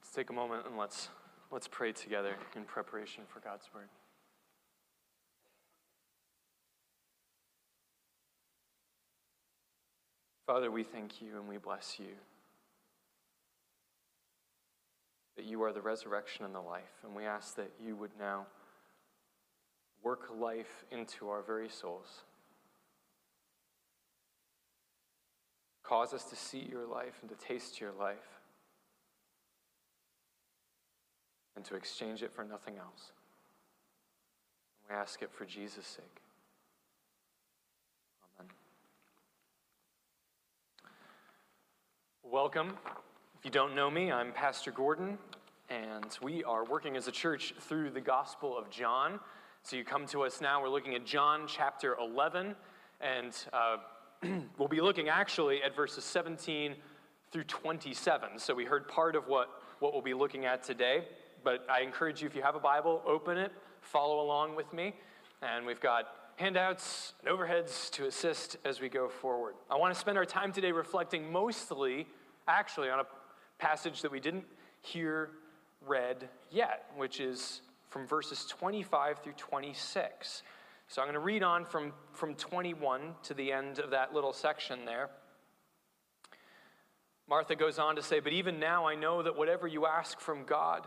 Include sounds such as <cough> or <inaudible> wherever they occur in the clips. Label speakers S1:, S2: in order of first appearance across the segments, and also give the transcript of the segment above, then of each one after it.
S1: Let's take a moment and let's, let's pray together in preparation for God's word. Father, we thank you and we bless you that you are the resurrection and the life. And we ask that you would now work life into our very souls. Cause us to see your life and to taste your life. And to exchange it for nothing else. And We ask it for Jesus' sake. Amen. Welcome. If you don't know me, I'm Pastor Gordon, and we are working as a church through the Gospel of John. So you come to us now, we're looking at John chapter 11, and uh, <clears throat> we'll be looking actually at verses 17 through 27. So we heard part of what, what we'll be looking at today but I encourage you, if you have a Bible, open it, follow along with me. And we've got handouts and overheads to assist as we go forward. I want to spend our time today reflecting mostly, actually, on a passage that we didn't hear read yet, which is from verses 25 through 26. So I'm going to read on from, from 21 to the end of that little section there. Martha goes on to say, But even now I know that whatever you ask from God,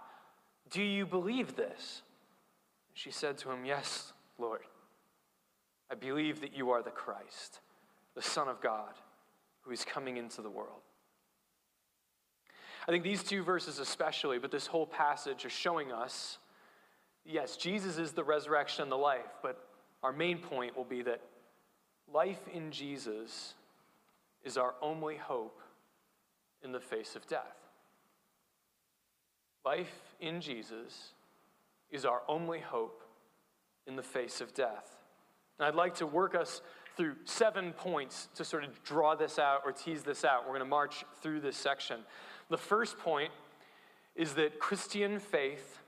S1: Do you believe this? She said to him, Yes, Lord. I believe that you are the Christ, the Son of God, who is coming into the world. I think these two verses, especially, but this whole passage, are showing us yes, Jesus is the resurrection and the life, but our main point will be that life in Jesus is our only hope in the face of death. Life in Jesus is our only hope in the face of death. And I'd like to work us through seven points to sort of draw this out or tease this out. We're going to march through this section. The first point is that Christian faith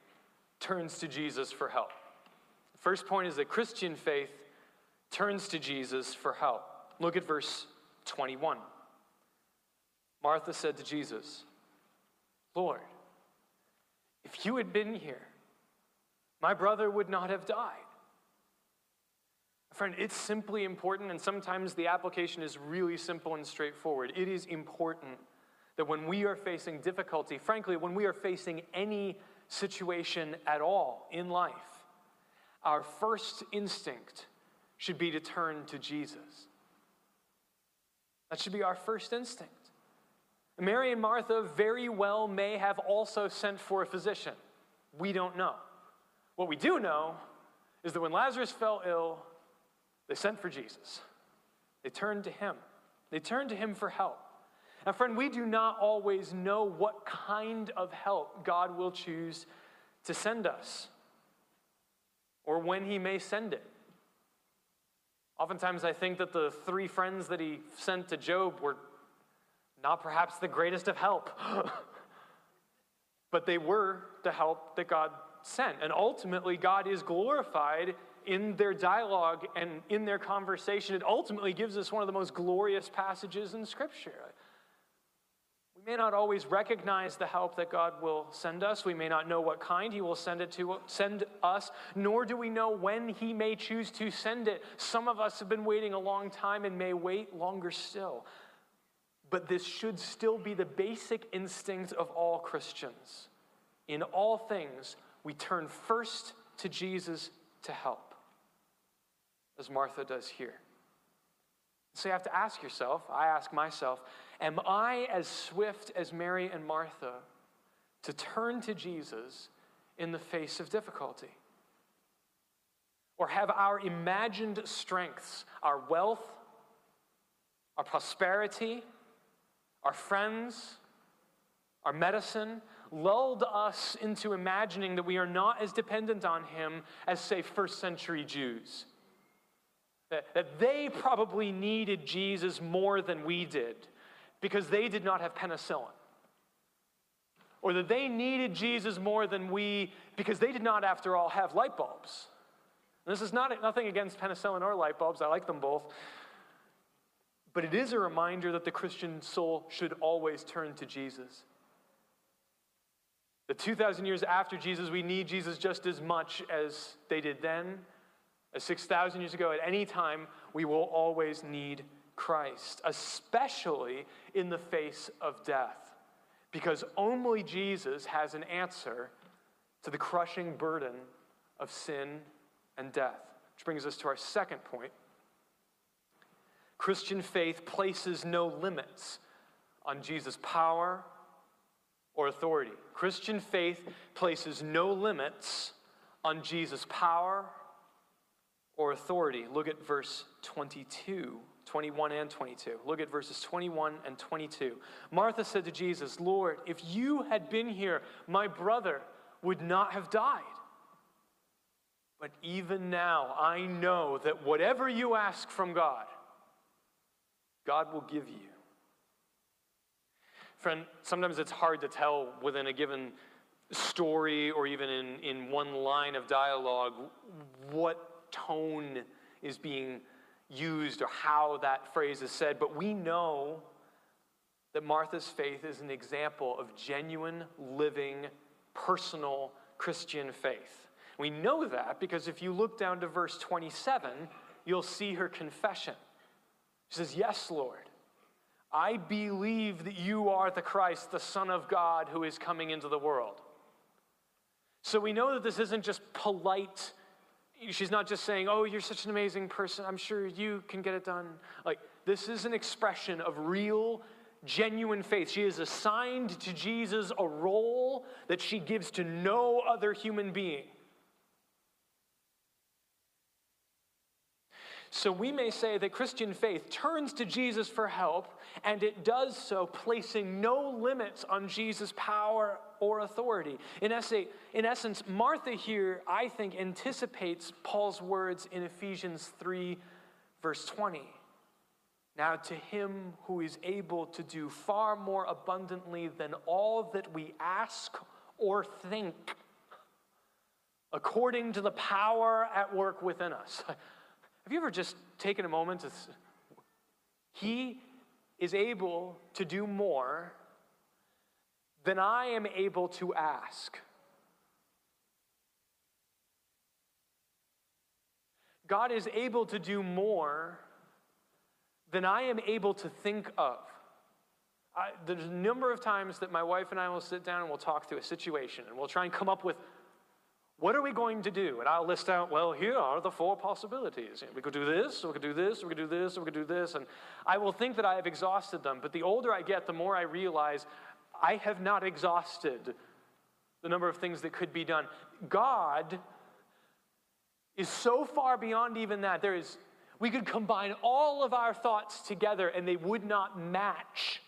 S1: turns to Jesus for help. The first point is that Christian faith turns to Jesus for help. Look at verse 21. Martha said to Jesus, Lord, if you had been here, my brother would not have died. Friend, it's simply important, and sometimes the application is really simple and straightforward. It is important that when we are facing difficulty, frankly, when we are facing any situation at all in life, our first instinct should be to turn to Jesus. That should be our first instinct. Mary and Martha very well may have also sent for a physician. We don't know. What we do know is that when Lazarus fell ill, they sent for Jesus. They turned to him. They turned to him for help. And friend, we do not always know what kind of help God will choose to send us or when he may send it. Oftentimes, I think that the three friends that he sent to Job were not perhaps the greatest of help, but they were the help that God sent. And ultimately, God is glorified in their dialogue and in their conversation. It ultimately gives us one of the most glorious passages in Scripture. We may not always recognize the help that God will send us. We may not know what kind He will send it to send us, nor do we know when He may choose to send it. Some of us have been waiting a long time and may wait longer still. But this should still be the basic instinct of all Christians. In all things, we turn first to Jesus to help, as Martha does here. So you have to ask yourself, I ask myself, am I as swift as Mary and Martha to turn to Jesus in the face of difficulty? Or have our imagined strengths, our wealth, our prosperity, our friends, our medicine, lulled us into imagining that we are not as dependent on him as, say, first century Jews. That, that they probably needed Jesus more than we did because they did not have penicillin. Or that they needed Jesus more than we because they did not, after all, have light bulbs. This is not nothing against penicillin or light bulbs. I like them both. But it is a reminder that the Christian soul should always turn to Jesus. The 2,000 years after Jesus, we need Jesus just as much as they did then, as 6,000 years ago. At any time, we will always need Christ, especially in the face of death, because only Jesus has an answer to the crushing burden of sin and death. Which brings us to our second point. Christian faith places no limits on Jesus' power or authority. Christian faith places no limits on Jesus' power or authority. Look at verse 22, 21 and 22. Look at verses 21 and 22. Martha said to Jesus, Lord, if you had been here, my brother would not have died. But even now, I know that whatever you ask from God, God will give you. Friend, sometimes it's hard to tell within a given story or even in, in one line of dialogue what tone is being used or how that phrase is said, but we know that Martha's faith is an example of genuine, living, personal Christian faith. We know that because if you look down to verse 27, you'll see her confession. She says, Yes, Lord. I believe that you are the Christ, the Son of God, who is coming into the world. So we know that this isn't just polite. She's not just saying, Oh, you're such an amazing person. I'm sure you can get it done. Like, this is an expression of real, genuine faith. She has assigned to Jesus a role that she gives to no other human being. So we may say that Christian faith turns to Jesus for help, and it does so placing no limits on Jesus' power or authority. In, essay, in essence, Martha here, I think, anticipates Paul's words in Ephesians 3, verse 20. Now, to him who is able to do far more abundantly than all that we ask or think, according to the power at work within us. <laughs> Have you ever just taken a moment to. He is able to do more than I am able to ask. God is able to do more than I am able to think of. I, there's a number of times that my wife and I will sit down and we'll talk through a situation and we'll try and come up with what are we going to do? And I'll list out, well, here are the four possibilities. We could do this, we could do this, we could do this, we could do this. And I will think that I have exhausted them. But the older I get, the more I realize I have not exhausted the number of things that could be done. God is so far beyond even that. There is, we could combine all of our thoughts together and they would not match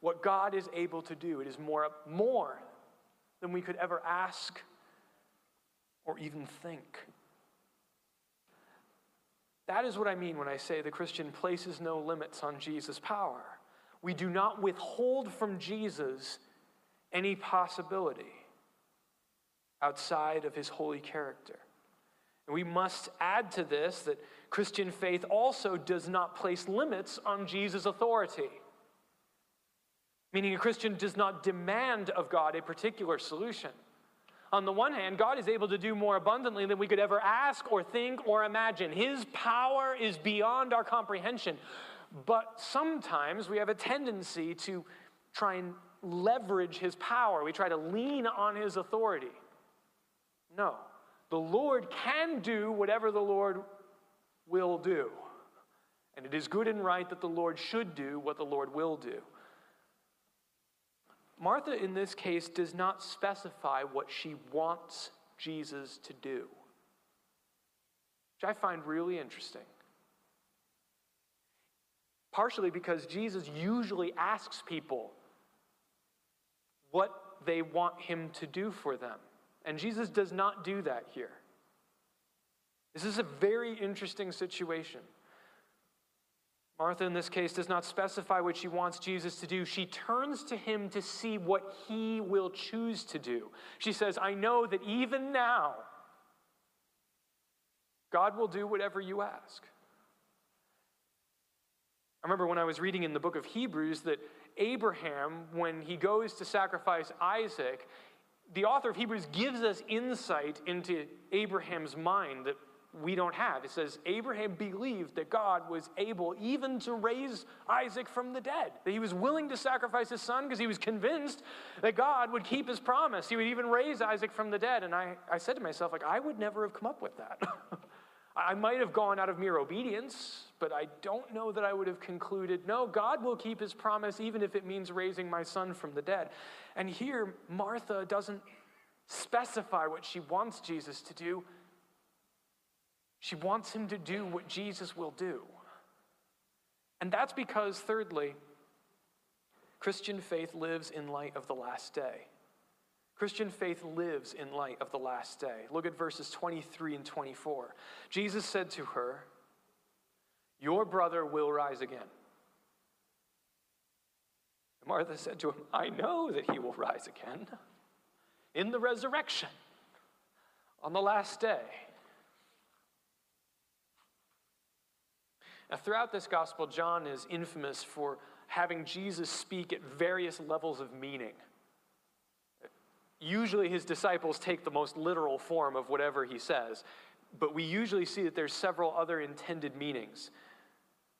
S1: what God is able to do. It is more, more than we could ever ask or even think. That is what I mean when I say the Christian places no limits on Jesus' power. We do not withhold from Jesus any possibility outside of his holy character. And we must add to this that Christian faith also does not place limits on Jesus' authority. Meaning, a Christian does not demand of God a particular solution. On the one hand, God is able to do more abundantly than we could ever ask or think or imagine. His power is beyond our comprehension. But sometimes we have a tendency to try and leverage his power. We try to lean on his authority. No. The Lord can do whatever the Lord will do. And it is good and right that the Lord should do what the Lord will do. Martha, in this case, does not specify what she wants Jesus to do, which I find really interesting. Partially because Jesus usually asks people what they want him to do for them. And Jesus does not do that here. This is a very interesting situation. Martha, in this case, does not specify what she wants Jesus to do. She turns to him to see what he will choose to do. She says, I know that even now, God will do whatever you ask. I remember when I was reading in the book of Hebrews that Abraham, when he goes to sacrifice Isaac, the author of Hebrews gives us insight into Abraham's mind that we don't have. It says, Abraham believed that God was able even to raise Isaac from the dead, that he was willing to sacrifice his son because he was convinced that God would keep his promise. He would even raise Isaac from the dead. And I, I said to myself, like, I would never have come up with that. <laughs> I might have gone out of mere obedience, but I don't know that I would have concluded, no, God will keep his promise even if it means raising my son from the dead. And here, Martha doesn't specify what she wants Jesus to do. She wants him to do what Jesus will do. And that's because, thirdly, Christian faith lives in light of the last day. Christian faith lives in light of the last day. Look at verses 23 and 24. Jesus said to her, Your brother will rise again. Martha said to him, I know that he will rise again in the resurrection on the last day. Now, throughout this gospel, John is infamous for having Jesus speak at various levels of meaning. Usually, his disciples take the most literal form of whatever he says, but we usually see that there's several other intended meanings.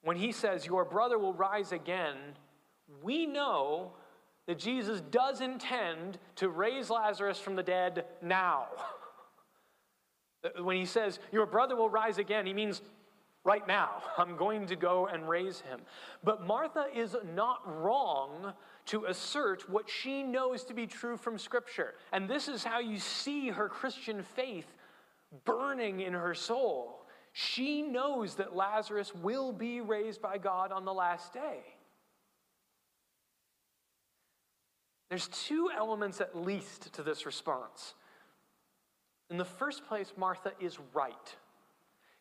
S1: When he says, Your brother will rise again, we know that Jesus does intend to raise Lazarus from the dead now. <laughs> when he says, Your brother will rise again, he means right now. <laughs> I'm going to go and raise him. But Martha is not wrong to assert what she knows to be true from Scripture. And this is how you see her Christian faith burning in her soul. She knows that Lazarus will be raised by God on the last day. There's two elements at least to this response. In the first place, Martha is right.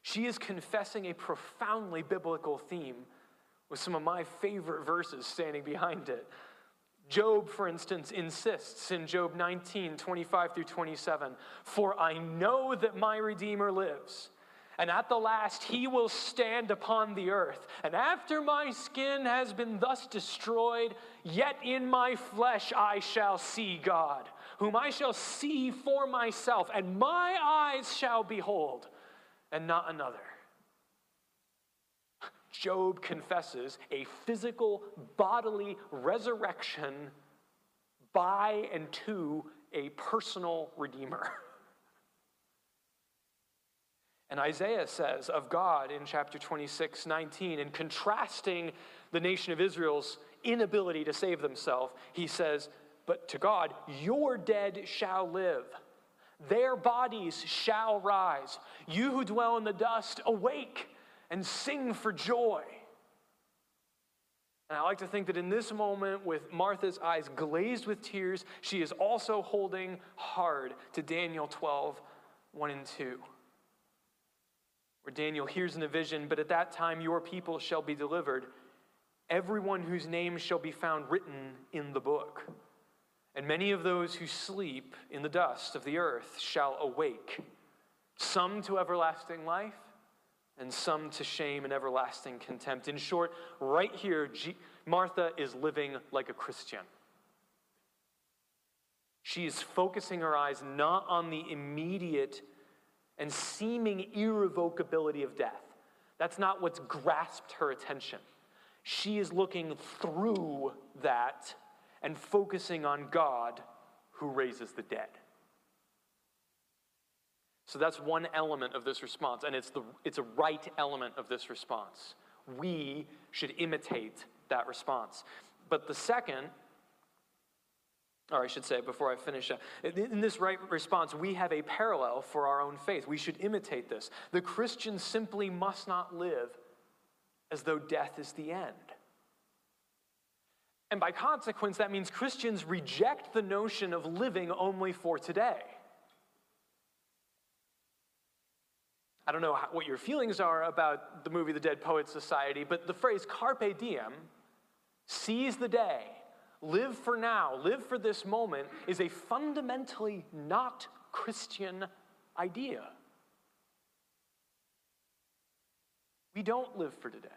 S1: She is confessing a profoundly biblical theme with some of my favorite verses standing behind it. Job, for instance, insists in Job 19, 25 through 27 For I know that my Redeemer lives, and at the last he will stand upon the earth. And after my skin has been thus destroyed, yet in my flesh I shall see God, whom I shall see for myself, and my eyes shall behold and not another. Job confesses a physical, bodily resurrection by and to a personal Redeemer. <laughs> And Isaiah says of God in chapter 26, 19, in contrasting the nation of Israel's inability to save themselves, he says, But to God, your dead shall live. Their bodies shall rise. You who dwell in the dust, awake and sing for joy. And I like to think that in this moment, with Martha's eyes glazed with tears, she is also holding hard to Daniel 12, 1 and 2. Where Daniel hears in a vision, but at that time your people shall be delivered, everyone whose name shall be found written in the book. And many of those who sleep in the dust of the earth shall awake, some to everlasting life, and some to shame and everlasting contempt. In short, right here, Martha is living like a Christian. She is focusing her eyes not on the immediate and seeming irrevocability of death. That's not what's grasped her attention. She is looking through that and focusing on God who raises the dead. So that's one element of this response, and it's, the, it's a right element of this response. We should imitate that response. But the second, or I should say before I finish, uh, in this right response, we have a parallel for our own faith. We should imitate this. The Christian simply must not live as though death is the end. And by consequence, that means Christians reject the notion of living only for today. I don't know what your feelings are about the movie The Dead Poets Society, but the phrase carpe diem, seize the day, live for now, live for this moment, is a fundamentally not Christian idea. We don't live for today.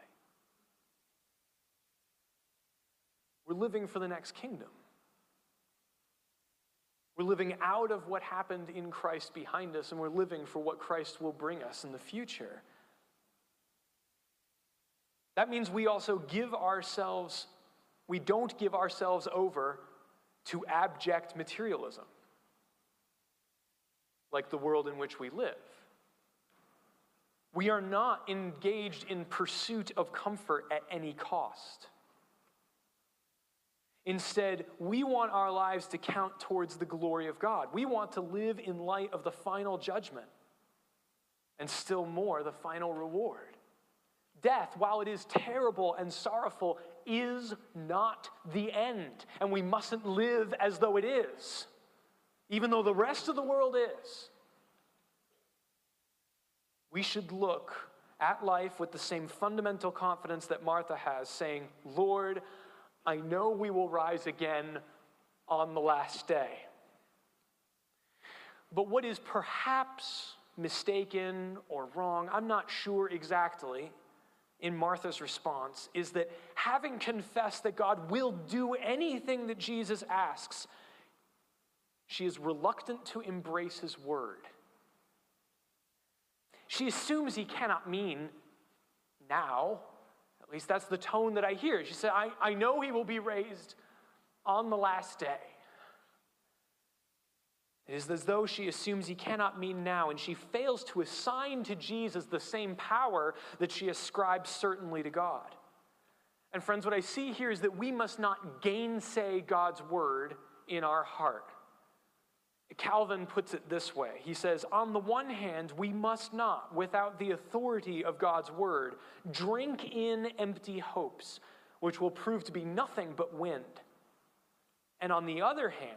S1: We're living for the next kingdom. We're living out of what happened in Christ behind us, and we're living for what Christ will bring us in the future. That means we also give ourselves, we don't give ourselves over to abject materialism, like the world in which we live. We are not engaged in pursuit of comfort at any cost. Instead, we want our lives to count towards the glory of God. We want to live in light of the final judgment and still more, the final reward. Death, while it is terrible and sorrowful, is not the end, and we mustn't live as though it is, even though the rest of the world is. We should look at life with the same fundamental confidence that Martha has, saying, Lord, I know we will rise again on the last day. But what is perhaps mistaken or wrong, I'm not sure exactly, in Martha's response, is that having confessed that God will do anything that Jesus asks, she is reluctant to embrace his word. She assumes he cannot mean now. At least that's the tone that I hear. She said, I, I know he will be raised on the last day. It is as though she assumes he cannot mean now, and she fails to assign to Jesus the same power that she ascribes certainly to God. And friends, what I see here is that we must not gainsay God's word in our heart. Calvin puts it this way He says, On the one hand, we must not, without the authority of God's word, drink in empty hopes, which will prove to be nothing but wind. And on the other hand,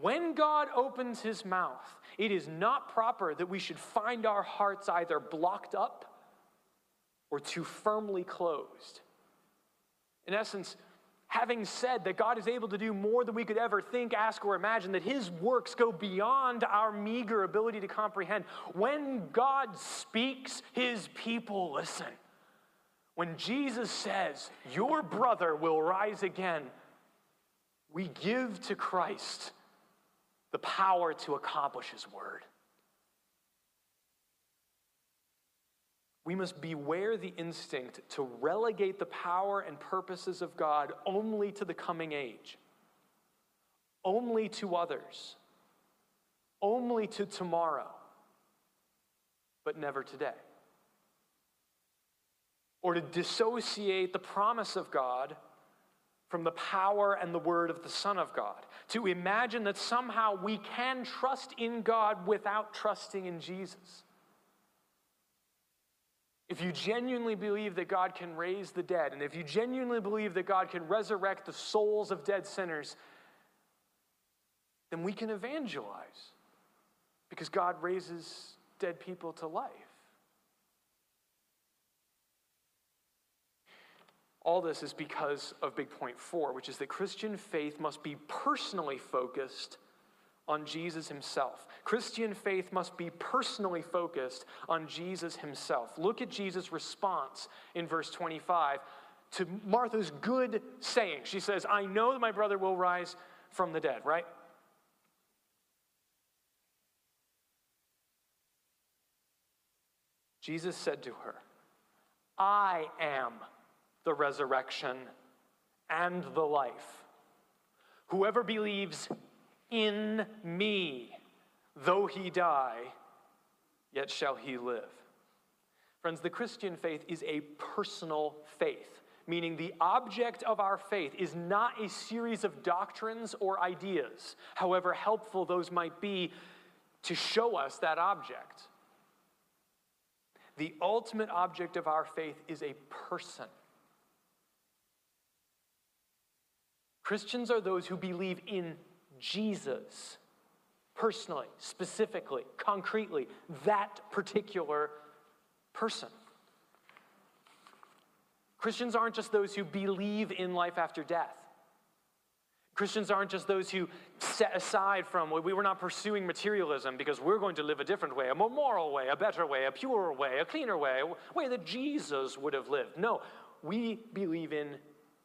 S1: when God opens his mouth, it is not proper that we should find our hearts either blocked up or too firmly closed. In essence, having said that God is able to do more than we could ever think, ask, or imagine, that His works go beyond our meager ability to comprehend. When God speaks, His people listen. When Jesus says, Your brother will rise again, we give to Christ the power to accomplish His word. We must beware the instinct to relegate the power and purposes of God only to the coming age, only to others, only to tomorrow, but never today. Or to dissociate the promise of God from the power and the word of the Son of God. To imagine that somehow we can trust in God without trusting in Jesus. If you genuinely believe that God can raise the dead, and if you genuinely believe that God can resurrect the souls of dead sinners, then we can evangelize because God raises dead people to life. All this is because of big point four, which is that Christian faith must be personally focused on Jesus himself. Christian faith must be personally focused on Jesus himself. Look at Jesus' response in verse 25 to Martha's good saying. She says, I know that my brother will rise from the dead, right? Jesus said to her, I am the resurrection and the life. Whoever believes in me. Though he die, yet shall he live. Friends, the Christian faith is a personal faith, meaning the object of our faith is not a series of doctrines or ideas, however helpful those might be to show us that object. The ultimate object of our faith is a person. Christians are those who believe in Jesus personally, specifically, concretely, that particular person. Christians aren't just those who believe in life after death. Christians aren't just those who set aside from, we were not pursuing materialism because we're going to live a different way, a more moral way, a better way, a purer way, a cleaner way, a way that Jesus would have lived. No, we believe in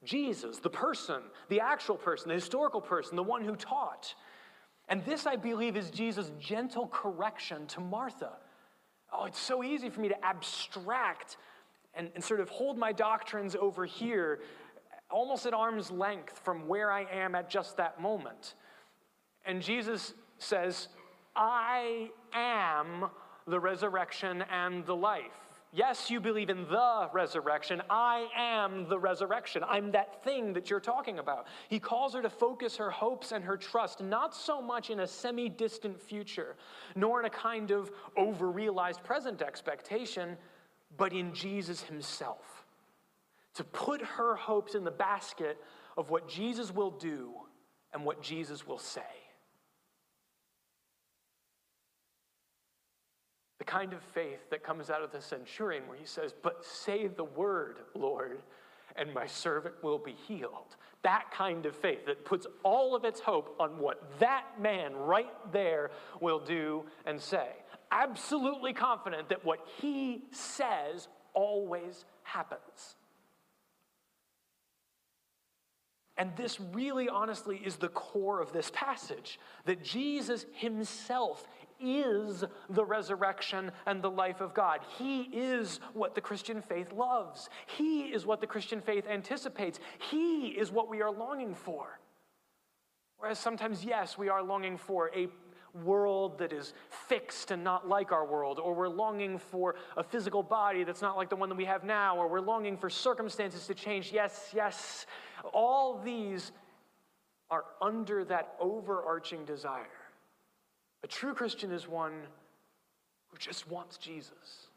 S1: Jesus, the person, the actual person, the historical person, the one who taught. And this, I believe, is Jesus' gentle correction to Martha. Oh, it's so easy for me to abstract and, and sort of hold my doctrines over here, almost at arm's length from where I am at just that moment. And Jesus says, I am the resurrection and the life. Yes, you believe in the resurrection. I am the resurrection. I'm that thing that you're talking about. He calls her to focus her hopes and her trust not so much in a semi distant future, nor in a kind of over realized present expectation, but in Jesus himself. To put her hopes in the basket of what Jesus will do and what Jesus will say. The kind of faith that comes out of the centurion where he says, But say the word, Lord, and my servant will be healed. That kind of faith that puts all of its hope on what that man right there will do and say. Absolutely confident that what he says always happens. And this really honestly is the core of this passage that Jesus himself is the resurrection and the life of God. He is what the Christian faith loves. He is what the Christian faith anticipates. He is what we are longing for. Whereas sometimes, yes, we are longing for a world that is fixed and not like our world, or we're longing for a physical body that's not like the one that we have now, or we're longing for circumstances to change. Yes, yes. All these are under that overarching desire a true Christian is one who just wants Jesus.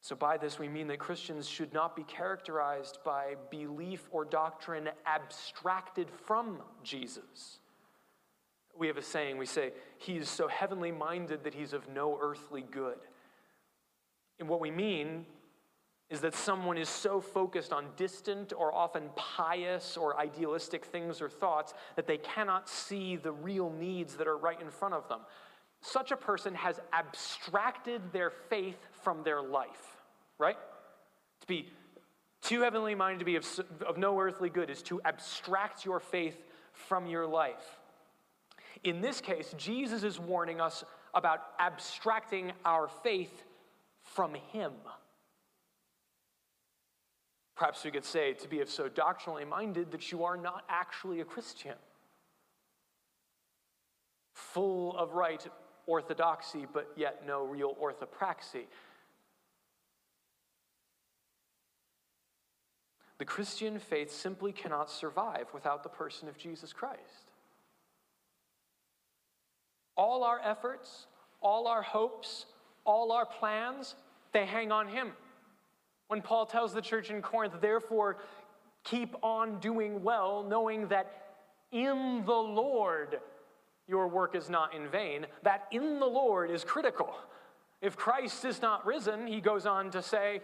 S1: So, by this, we mean that Christians should not be characterized by belief or doctrine abstracted from Jesus. We have a saying, we say, He is so heavenly minded that He's of no earthly good. And what we mean is that someone is so focused on distant or often pious or idealistic things or thoughts that they cannot see the real needs that are right in front of them. Such a person has abstracted their faith from their life, right? To be too heavenly minded to be of, of no earthly good is to abstract your faith from your life. In this case, Jesus is warning us about abstracting our faith from Him. Perhaps we could say to be of so doctrinally minded that you are not actually a Christian. Full of right orthodoxy, but yet no real orthopraxy. The Christian faith simply cannot survive without the person of Jesus Christ. All our efforts, all our hopes, all our plans, they hang on Him. When Paul tells the church in Corinth, therefore, keep on doing well, knowing that in the Lord your work is not in vain, that in the Lord is critical. If Christ is not risen, he goes on to say,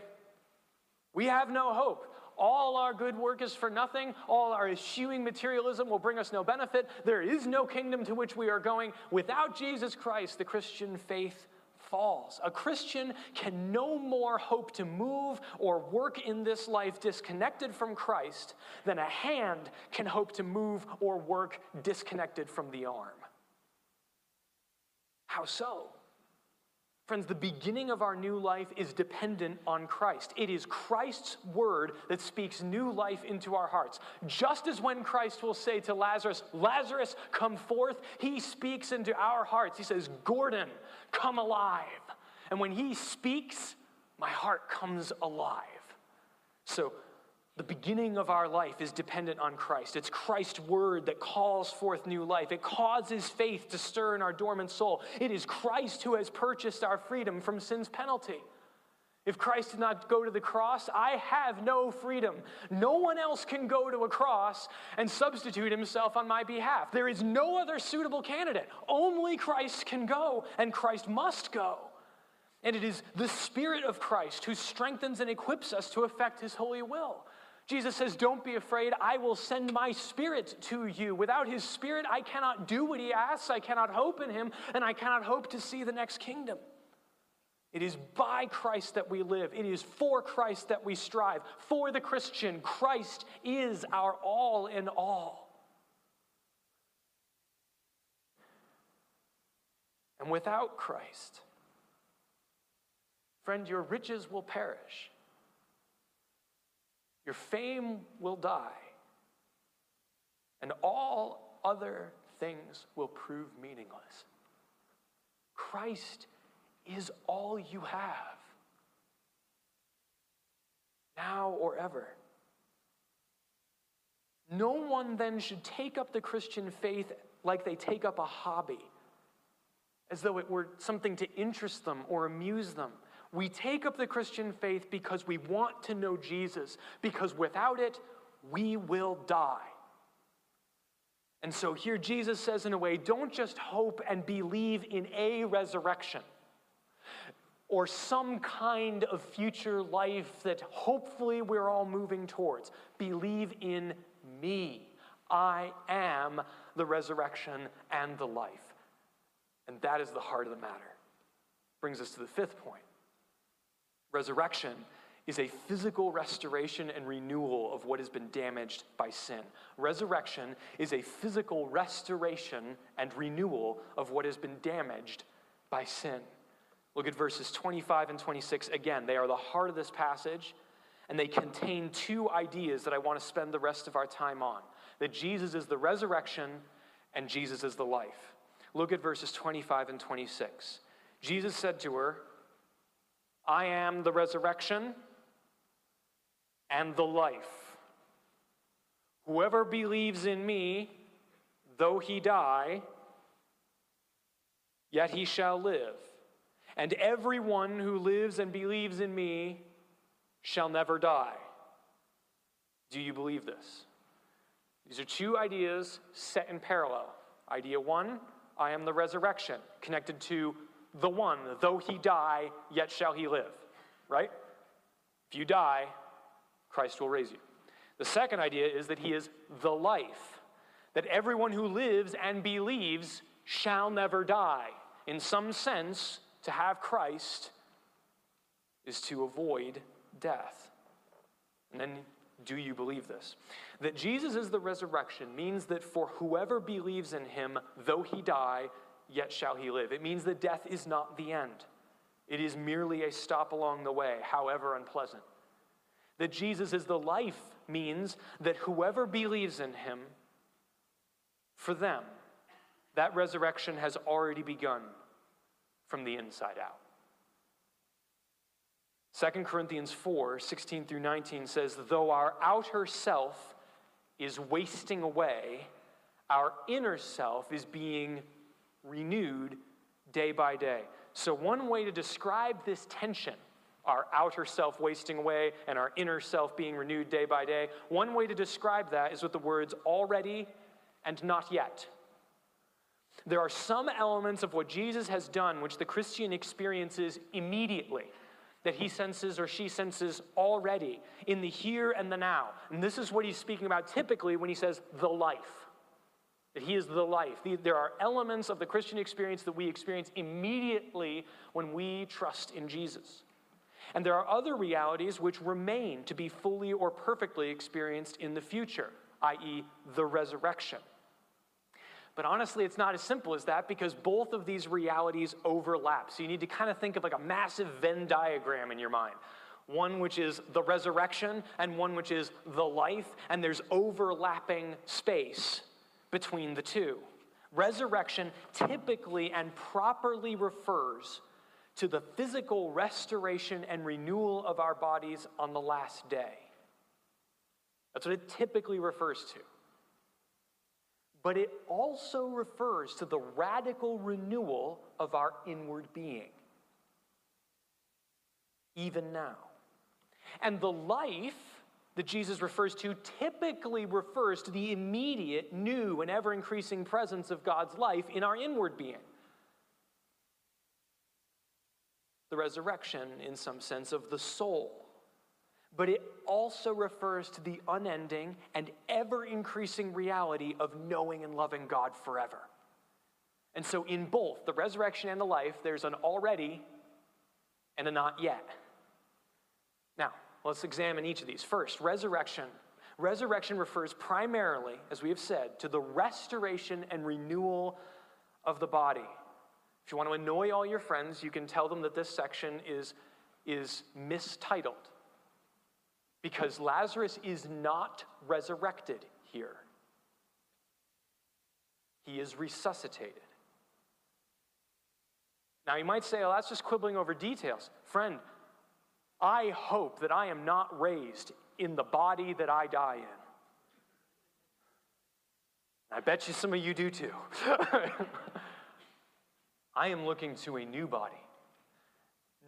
S1: we have no hope. All our good work is for nothing. All our eschewing materialism will bring us no benefit. There is no kingdom to which we are going. Without Jesus Christ, the Christian faith falls. A Christian can no more hope to move or work in this life disconnected from Christ than a hand can hope to move or work disconnected from the arm. How so? Friends, the beginning of our new life is dependent on Christ. It is Christ's word that speaks new life into our hearts. Just as when Christ will say to Lazarus, Lazarus, come forth, he speaks into our hearts. He says, Gordon, come alive. And when he speaks, my heart comes alive. So the beginning of our life is dependent on Christ. It's Christ's word that calls forth new life. It causes faith to stir in our dormant soul. It is Christ who has purchased our freedom from sin's penalty. If Christ did not go to the cross, I have no freedom. No one else can go to a cross and substitute himself on my behalf. There is no other suitable candidate. Only Christ can go, and Christ must go. And it is the Spirit of Christ who strengthens and equips us to effect his holy will. Jesus says, Don't be afraid, I will send my Spirit to you. Without his Spirit, I cannot do what he asks, I cannot hope in him, and I cannot hope to see the next kingdom. It is by Christ that we live. It is for Christ that we strive. For the Christian, Christ is our all in all. And without Christ, friend, your riches will perish, your fame will die, and all other things will prove meaningless. Christ is all you have, now or ever. No one then should take up the Christian faith like they take up a hobby, as though it were something to interest them or amuse them. We take up the Christian faith because we want to know Jesus, because without it, we will die. And so here Jesus says, in a way, don't just hope and believe in a resurrection or some kind of future life that hopefully we're all moving towards. Believe in me. I am the resurrection and the life. And that is the heart of the matter. Brings us to the fifth point. Resurrection is a physical restoration and renewal of what has been damaged by sin. Resurrection is a physical restoration and renewal of what has been damaged by sin. Look at verses 25 and 26 again. They are the heart of this passage, and they contain two ideas that I want to spend the rest of our time on that Jesus is the resurrection and Jesus is the life. Look at verses 25 and 26. Jesus said to her, I am the resurrection and the life. Whoever believes in me, though he die, yet he shall live and everyone who lives and believes in me shall never die. Do you believe this? These are two ideas set in parallel. Idea one, I am the resurrection, connected to the one, though he die, yet shall he live. Right? If you die, Christ will raise you. The second idea is that he is the life, that everyone who lives and believes shall never die. In some sense, to have Christ is to avoid death. And then, do you believe this? That Jesus is the resurrection means that for whoever believes in him, though he die, yet shall he live. It means that death is not the end, it is merely a stop along the way, however unpleasant. That Jesus is the life means that whoever believes in him, for them, that resurrection has already begun from the inside out. 2 Corinthians 4 16 through 19 says, Though our outer self is wasting away, our inner self is being renewed day by day. So, one way to describe this tension, our outer self wasting away and our inner self being renewed day by day, one way to describe that is with the words already and not yet. There are some elements of what Jesus has done which the Christian experiences immediately, that he senses or she senses already in the here and the now. And this is what he's speaking about typically when he says the life. That he is the life. There are elements of the Christian experience that we experience immediately when we trust in Jesus. And there are other realities which remain to be fully or perfectly experienced in the future, i.e., the resurrection. But honestly, it's not as simple as that because both of these realities overlap. So you need to kind of think of like a massive Venn diagram in your mind one which is the resurrection and one which is the life, and there's overlapping space between the two. Resurrection typically and properly refers to the physical restoration and renewal of our bodies on the last day. That's what it typically refers to but it also refers to the radical renewal of our inward being. even now. And the life that Jesus refers to typically refers to the immediate, new, and ever increasing presence of God's life in our inward being. The resurrection, in some sense, of the soul. But it also refers to the unending and ever increasing reality of knowing and loving God forever. And so, in both the resurrection and the life, there's an already and a not yet. Now, let's examine each of these. First, resurrection. Resurrection refers primarily, as we have said, to the restoration and renewal of the body. If you want to annoy all your friends, you can tell them that this section is, is mistitled because Lazarus is not resurrected here, he is resuscitated. Now, you might say, well, that's just quibbling over details. Friend, I hope that I am not raised in the body that I die in. I bet you some of you do too. <laughs> I am looking to a new body.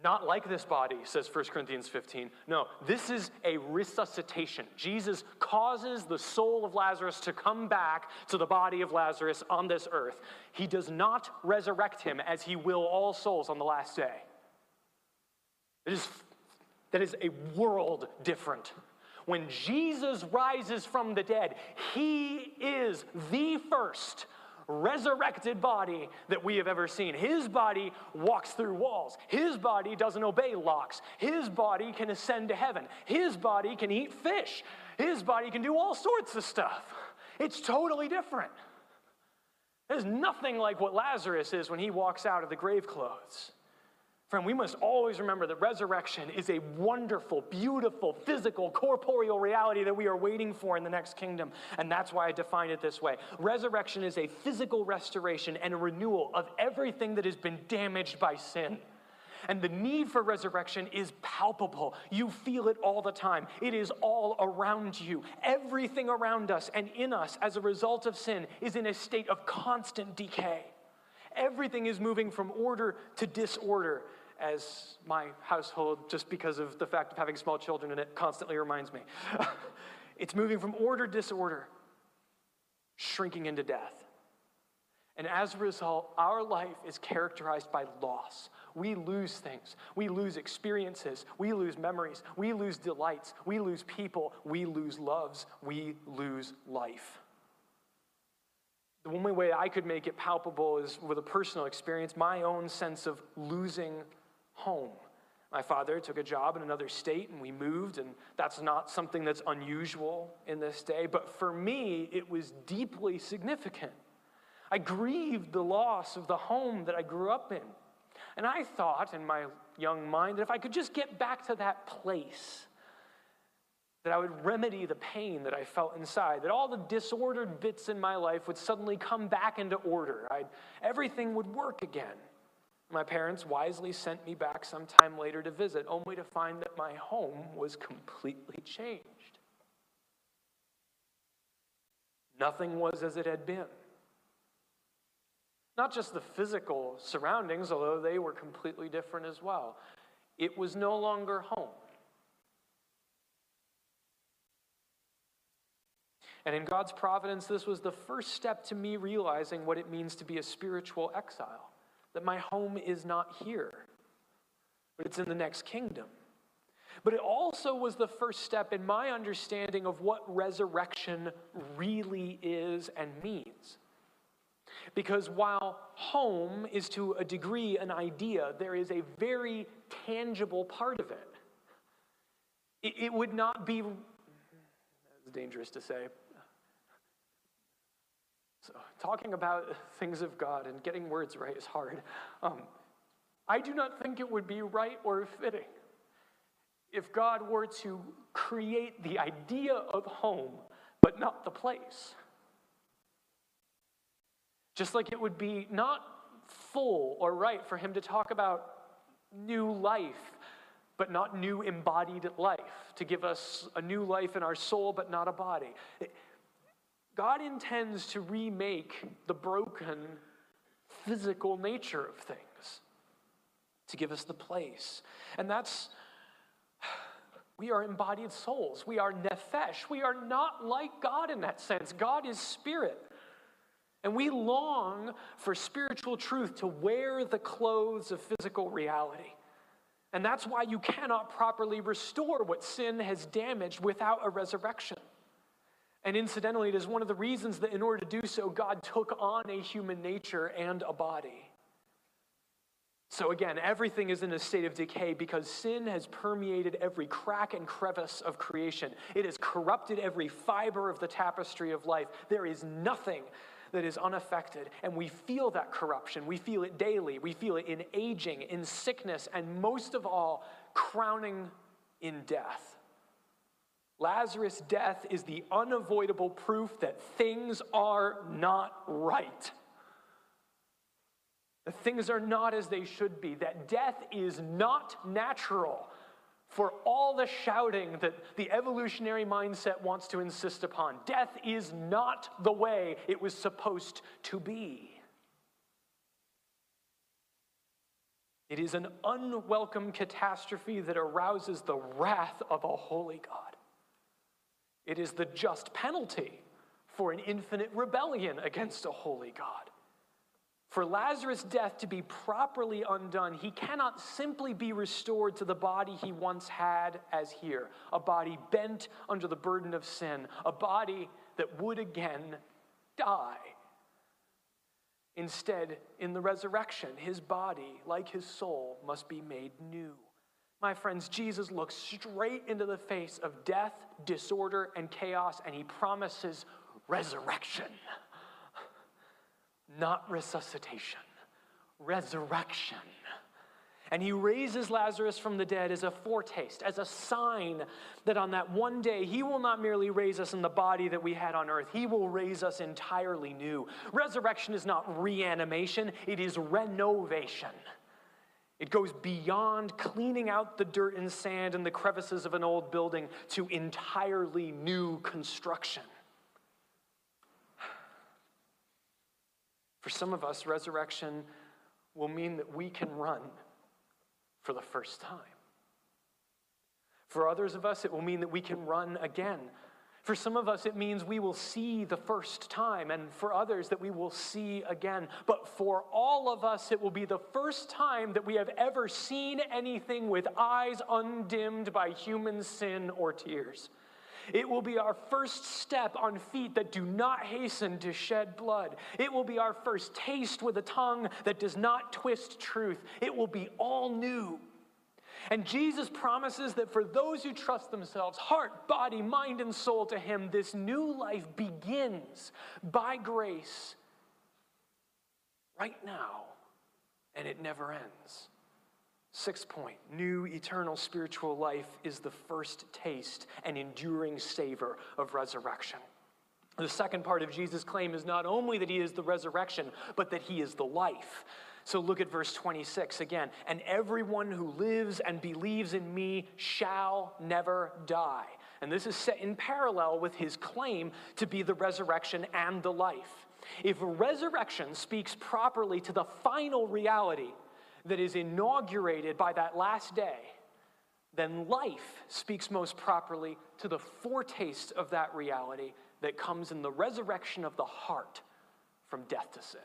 S1: Not like this body, says 1 Corinthians 15. No, this is a resuscitation. Jesus causes the soul of Lazarus to come back to the body of Lazarus on this earth. He does not resurrect him as he will all souls on the last day. It is, that is a world different. When Jesus rises from the dead, he is the first resurrected body that we have ever seen. His body walks through walls. His body doesn't obey locks. His body can ascend to heaven. His body can eat fish. His body can do all sorts of stuff. It's totally different. There's nothing like what Lazarus is when he walks out of the grave clothes. Friend, we must always remember that resurrection is a wonderful, beautiful, physical, corporeal reality that we are waiting for in the next kingdom. And that's why I define it this way. Resurrection is a physical restoration and renewal of everything that has been damaged by sin. And the need for resurrection is palpable. You feel it all the time. It is all around you. Everything around us and in us as a result of sin is in a state of constant decay. Everything is moving from order to disorder as my household, just because of the fact of having small children in it, constantly reminds me. <laughs> it's moving from order to disorder, shrinking into death. And as a result, our life is characterized by loss. We lose things. We lose experiences. We lose memories. We lose delights. We lose people. We lose loves. We lose life. The only way I could make it palpable is with a personal experience, my own sense of losing home. My father took a job in another state and we moved, and that's not something that's unusual in this day. But for me, it was deeply significant. I grieved the loss of the home that I grew up in. And I thought in my young mind that if I could just get back to that place, that I would remedy the pain that I felt inside, that all the disordered bits in my life would suddenly come back into order. I'd, everything would work again. My parents wisely sent me back sometime later to visit, only to find that my home was completely changed. Nothing was as it had been. Not just the physical surroundings, although they were completely different as well. It was no longer home. And in God's providence, this was the first step to me realizing what it means to be a spiritual exile that my home is not here, but it's in the next kingdom. But it also was the first step in my understanding of what resurrection really is and means. Because while home is to a degree an idea, there is a very tangible part of it. It, it would not be, that's dangerous to say, so, talking about things of God and getting words right is hard. Um, I do not think it would be right or fitting if God were to create the idea of home, but not the place. Just like it would be not full or right for him to talk about new life, but not new embodied life, to give us a new life in our soul, but not a body. God intends to remake the broken physical nature of things to give us the place. And that's We are embodied souls. We are nephesh. We are not like God in that sense. God is spirit. And we long for spiritual truth to wear the clothes of physical reality. And that's why you cannot properly restore what sin has damaged without a resurrection. And incidentally, it is one of the reasons that in order to do so, God took on a human nature and a body. So again, everything is in a state of decay because sin has permeated every crack and crevice of creation. It has corrupted every fiber of the tapestry of life. There is nothing that is unaffected, and we feel that corruption. We feel it daily. We feel it in aging, in sickness, and most of all, crowning in death. Lazarus' death is the unavoidable proof that things are not right that things are not as they should be, that death is not natural for all the shouting that the evolutionary mindset wants to insist upon. Death is not the way it was supposed to be. It is an unwelcome catastrophe that arouses the wrath of a holy God. It is the just penalty for an infinite rebellion against a holy God. For Lazarus' death to be properly undone, he cannot simply be restored to the body he once had as here, a body bent under the burden of sin, a body that would again die. Instead, in the resurrection, his body, like his soul, must be made new. My friends, Jesus looks straight into the face of death, disorder, and chaos, and he promises resurrection not resuscitation, resurrection. And he raises Lazarus from the dead as a foretaste, as a sign that on that one day, he will not merely raise us in the body that we had on earth, he will raise us entirely new. Resurrection is not reanimation, it is renovation. It goes beyond cleaning out the dirt and sand and the crevices of an old building to entirely new construction. For some of us, resurrection will mean that we can run for the first time. For others of us, it will mean that we can run again. For some of us, it means we will see the first time, and for others, that we will see again. But for all of us, it will be the first time that we have ever seen anything with eyes undimmed by human sin or tears. It will be our first step on feet that do not hasten to shed blood. It will be our first taste with a tongue that does not twist truth. It will be all new. And Jesus promises that for those who trust themselves, heart, body, mind, and soul to Him, this new life begins by grace right now, and it never ends. Sixth point new eternal spiritual life is the first taste and enduring savor of resurrection. The second part of Jesus' claim is not only that he is the resurrection, but that he is the life. So look at verse 26 again. And everyone who lives and believes in me shall never die. And this is set in parallel with his claim to be the resurrection and the life. If resurrection speaks properly to the final reality, that is inaugurated by that last day, then life speaks most properly to the foretaste of that reality that comes in the resurrection of the heart from death to sin.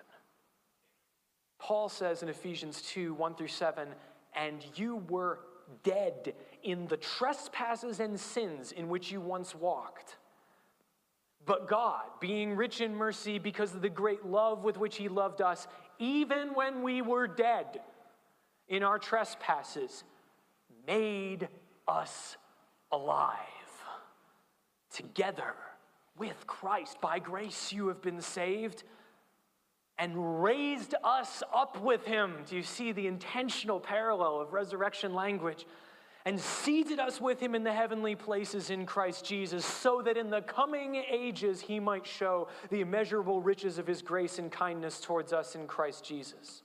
S1: Paul says in Ephesians 2 1 through 7, and you were dead in the trespasses and sins in which you once walked. But God, being rich in mercy because of the great love with which He loved us, even when we were dead, in our trespasses made us alive. Together with Christ, by grace you have been saved and raised us up with him. Do you see the intentional parallel of resurrection language? And seated us with him in the heavenly places in Christ Jesus, so that in the coming ages he might show the immeasurable riches of his grace and kindness towards us in Christ Jesus.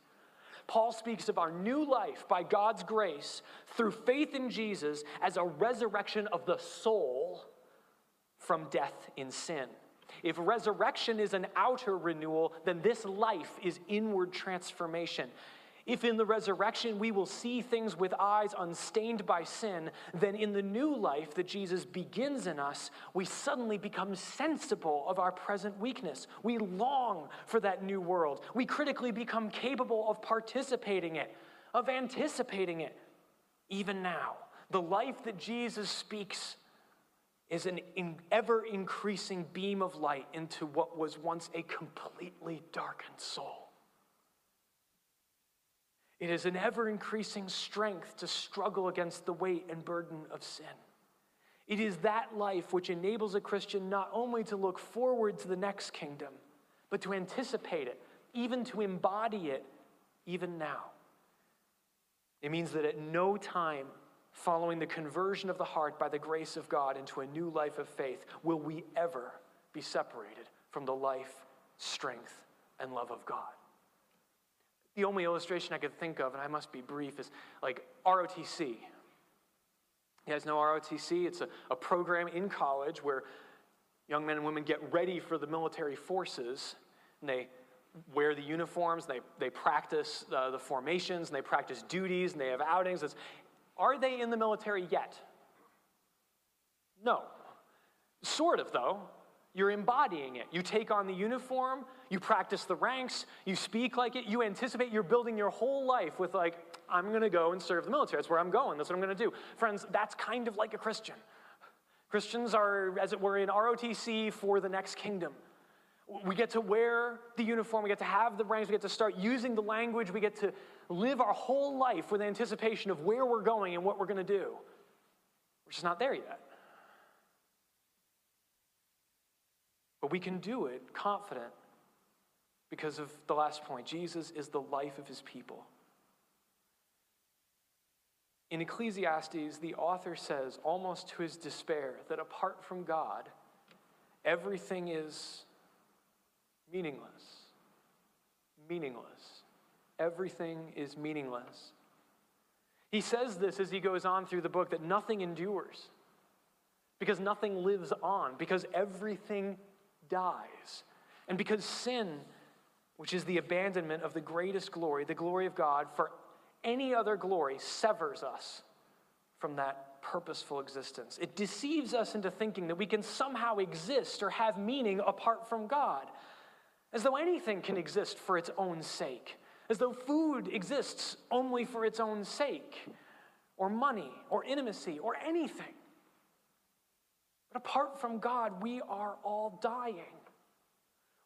S1: Paul speaks of our new life by God's grace through faith in Jesus as a resurrection of the soul from death in sin. If resurrection is an outer renewal, then this life is inward transformation. If in the resurrection we will see things with eyes unstained by sin, then in the new life that Jesus begins in us, we suddenly become sensible of our present weakness. We long for that new world. We critically become capable of participating it, of anticipating it, even now. The life that Jesus speaks is an ever increasing beam of light into what was once a completely darkened soul. It is an ever increasing strength to struggle against the weight and burden of sin. It is that life which enables a Christian not only to look forward to the next kingdom, but to anticipate it, even to embody it, even now. It means that at no time following the conversion of the heart by the grace of God into a new life of faith will we ever be separated from the life, strength, and love of God. The only illustration I could think of, and I must be brief, is like ROTC. You guys know ROTC? It's a, a program in college where young men and women get ready for the military forces, and they wear the uniforms, they, they practice uh, the formations, and they practice duties, and they have outings. It's, are they in the military yet? No. Sort of, though. You're embodying it. You take on the uniform, you practice the ranks, you speak like it, you anticipate, you're building your whole life with, like, I'm to go and serve the military. That's where I'm going. That's what I'm to do. Friends, that's kind of like a Christian. Christians are, as it were, in ROTC for the next kingdom. We get to wear the uniform, we get to have the ranks, we get to start using the language, we get to live our whole life with anticipation of where we're going and what we're going to do. We're just not there yet. But we can do it confident because of the last point Jesus is the life of his people. In Ecclesiastes, the author says, almost to his despair, that apart from God, everything is meaningless. Meaningless. Everything is meaningless. He says this as he goes on through the book that nothing endures because nothing lives on, because everything dies. And because sin, which is the abandonment of the greatest glory, the glory of God, for any other glory, severs us from that purposeful existence. It deceives us into thinking that we can somehow exist or have meaning apart from God, as though anything can exist for its own sake, as though food exists only for its own sake, or money, or intimacy, or anything. But apart from God, we are all dying.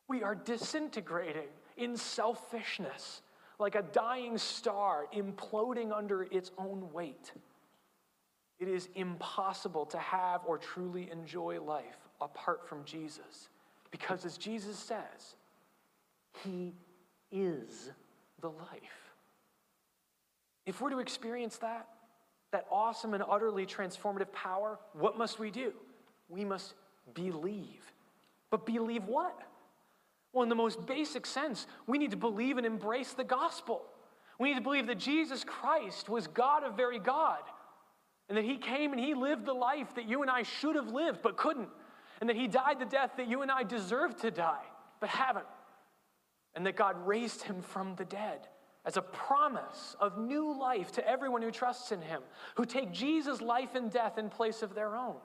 S1: We are disintegrating in selfishness, like a dying star imploding under its own weight. It is impossible to have or truly enjoy life apart from Jesus. Because as Jesus says, He is the life. If we're to experience that, that awesome and utterly transformative power, what must we do? we must believe. But believe what? Well, in the most basic sense, we need to believe and embrace the gospel. We need to believe that Jesus Christ was God of very God, and that He came and He lived the life that you and I should have lived but couldn't, and that He died the death that you and I deserve to die but haven't, and that God raised Him from the dead as a promise of new life to everyone who trusts in Him, who take Jesus' life and death in place of their own.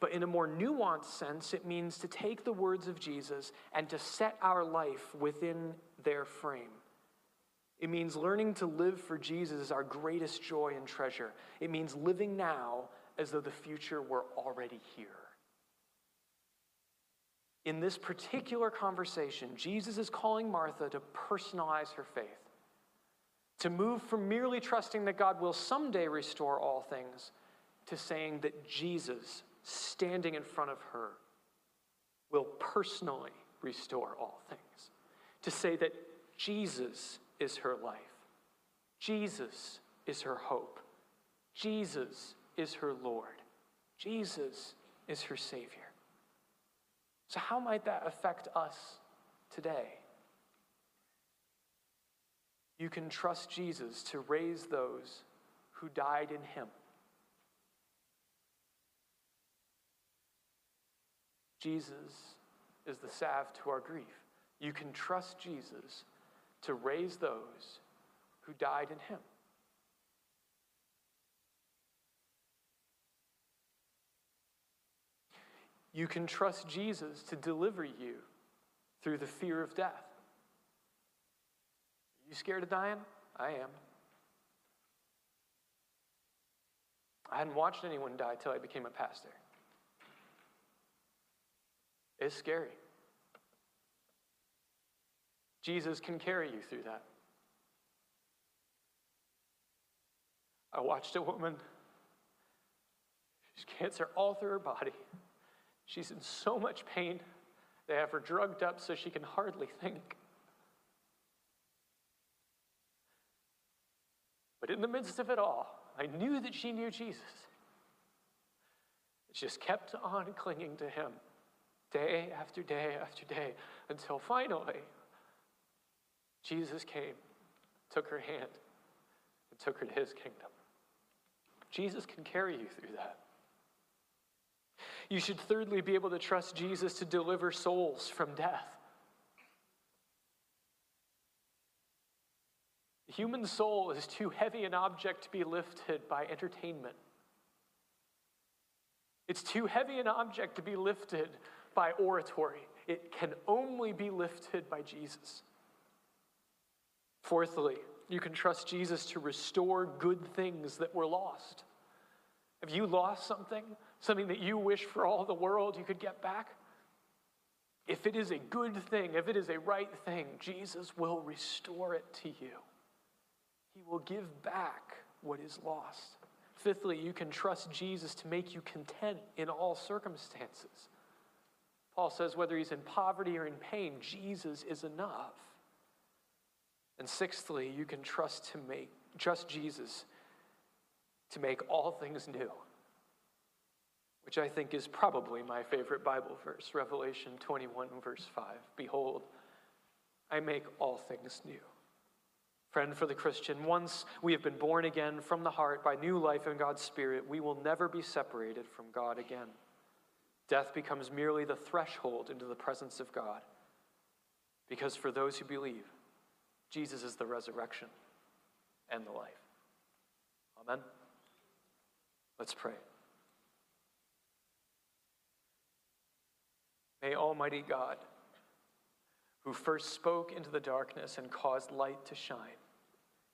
S1: But in a more nuanced sense, it means to take the words of Jesus and to set our life within their frame. It means learning to live for Jesus our greatest joy and treasure. It means living now as though the future were already here. In this particular conversation, Jesus is calling Martha to personalize her faith, to move from merely trusting that God will someday restore all things to saying that Jesus standing in front of her will personally restore all things. To say that Jesus is her life, Jesus is her hope, Jesus is her Lord, Jesus is her Savior. So, how might that affect us today? You can trust Jesus to raise those who died in him. Jesus is the salve to our grief. You can trust Jesus to raise those who died in him. You can trust Jesus to deliver you through the fear of death. Are you scared of dying? I am. I hadn't watched anyone die till I became a pastor. It's scary. Jesus can carry you through that. I watched a woman, she's cancer all through her body. She's in so much pain. They have her drugged up so she can hardly think. But in the midst of it all, I knew that she knew Jesus. She just kept on clinging to him day after day after day until finally Jesus came, took her hand, and took her to his kingdom. Jesus can carry you through that. You should thirdly be able to trust Jesus to deliver souls from death. The human soul is too heavy an object to be lifted by entertainment. It's too heavy an object to be lifted by oratory. It can only be lifted by Jesus. Fourthly, you can trust Jesus to restore good things that were lost. Have you lost something? Something that you wish for all the world you could get back? If it is a good thing, if it is a right thing, Jesus will restore it to you. He will give back what is lost. Fifthly, you can trust Jesus to make you content in all circumstances. Paul says whether he's in poverty or in pain, Jesus is enough. And sixthly, you can trust to make trust Jesus to make all things new. Which I think is probably my favorite Bible verse, Revelation 21, verse 5. Behold, I make all things new. Friend, for the Christian, once we have been born again from the heart by new life in God's Spirit, we will never be separated from God again. Death becomes merely the threshold into the presence of God. Because for those who believe, Jesus is the resurrection and the life. Amen. Let's pray. May Almighty God, who first spoke into the darkness and caused light to shine,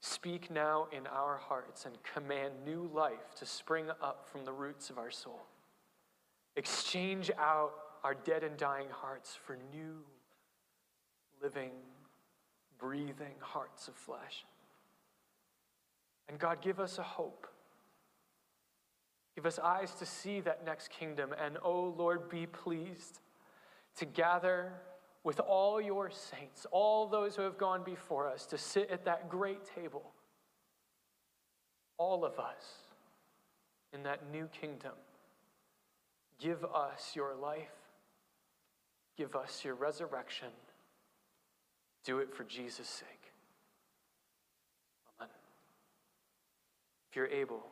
S1: speak now in our hearts and command new life to spring up from the roots of our soul. Exchange out our dead and dying hearts for new, living, breathing hearts of flesh. And God, give us a hope. Give us eyes to see that next kingdom. And oh Lord, be pleased to gather with all your saints, all those who have gone before us, to sit at that great table. All of us in that new kingdom. Give us your life. Give us your resurrection. Do it for Jesus' sake. Amen. If you're able,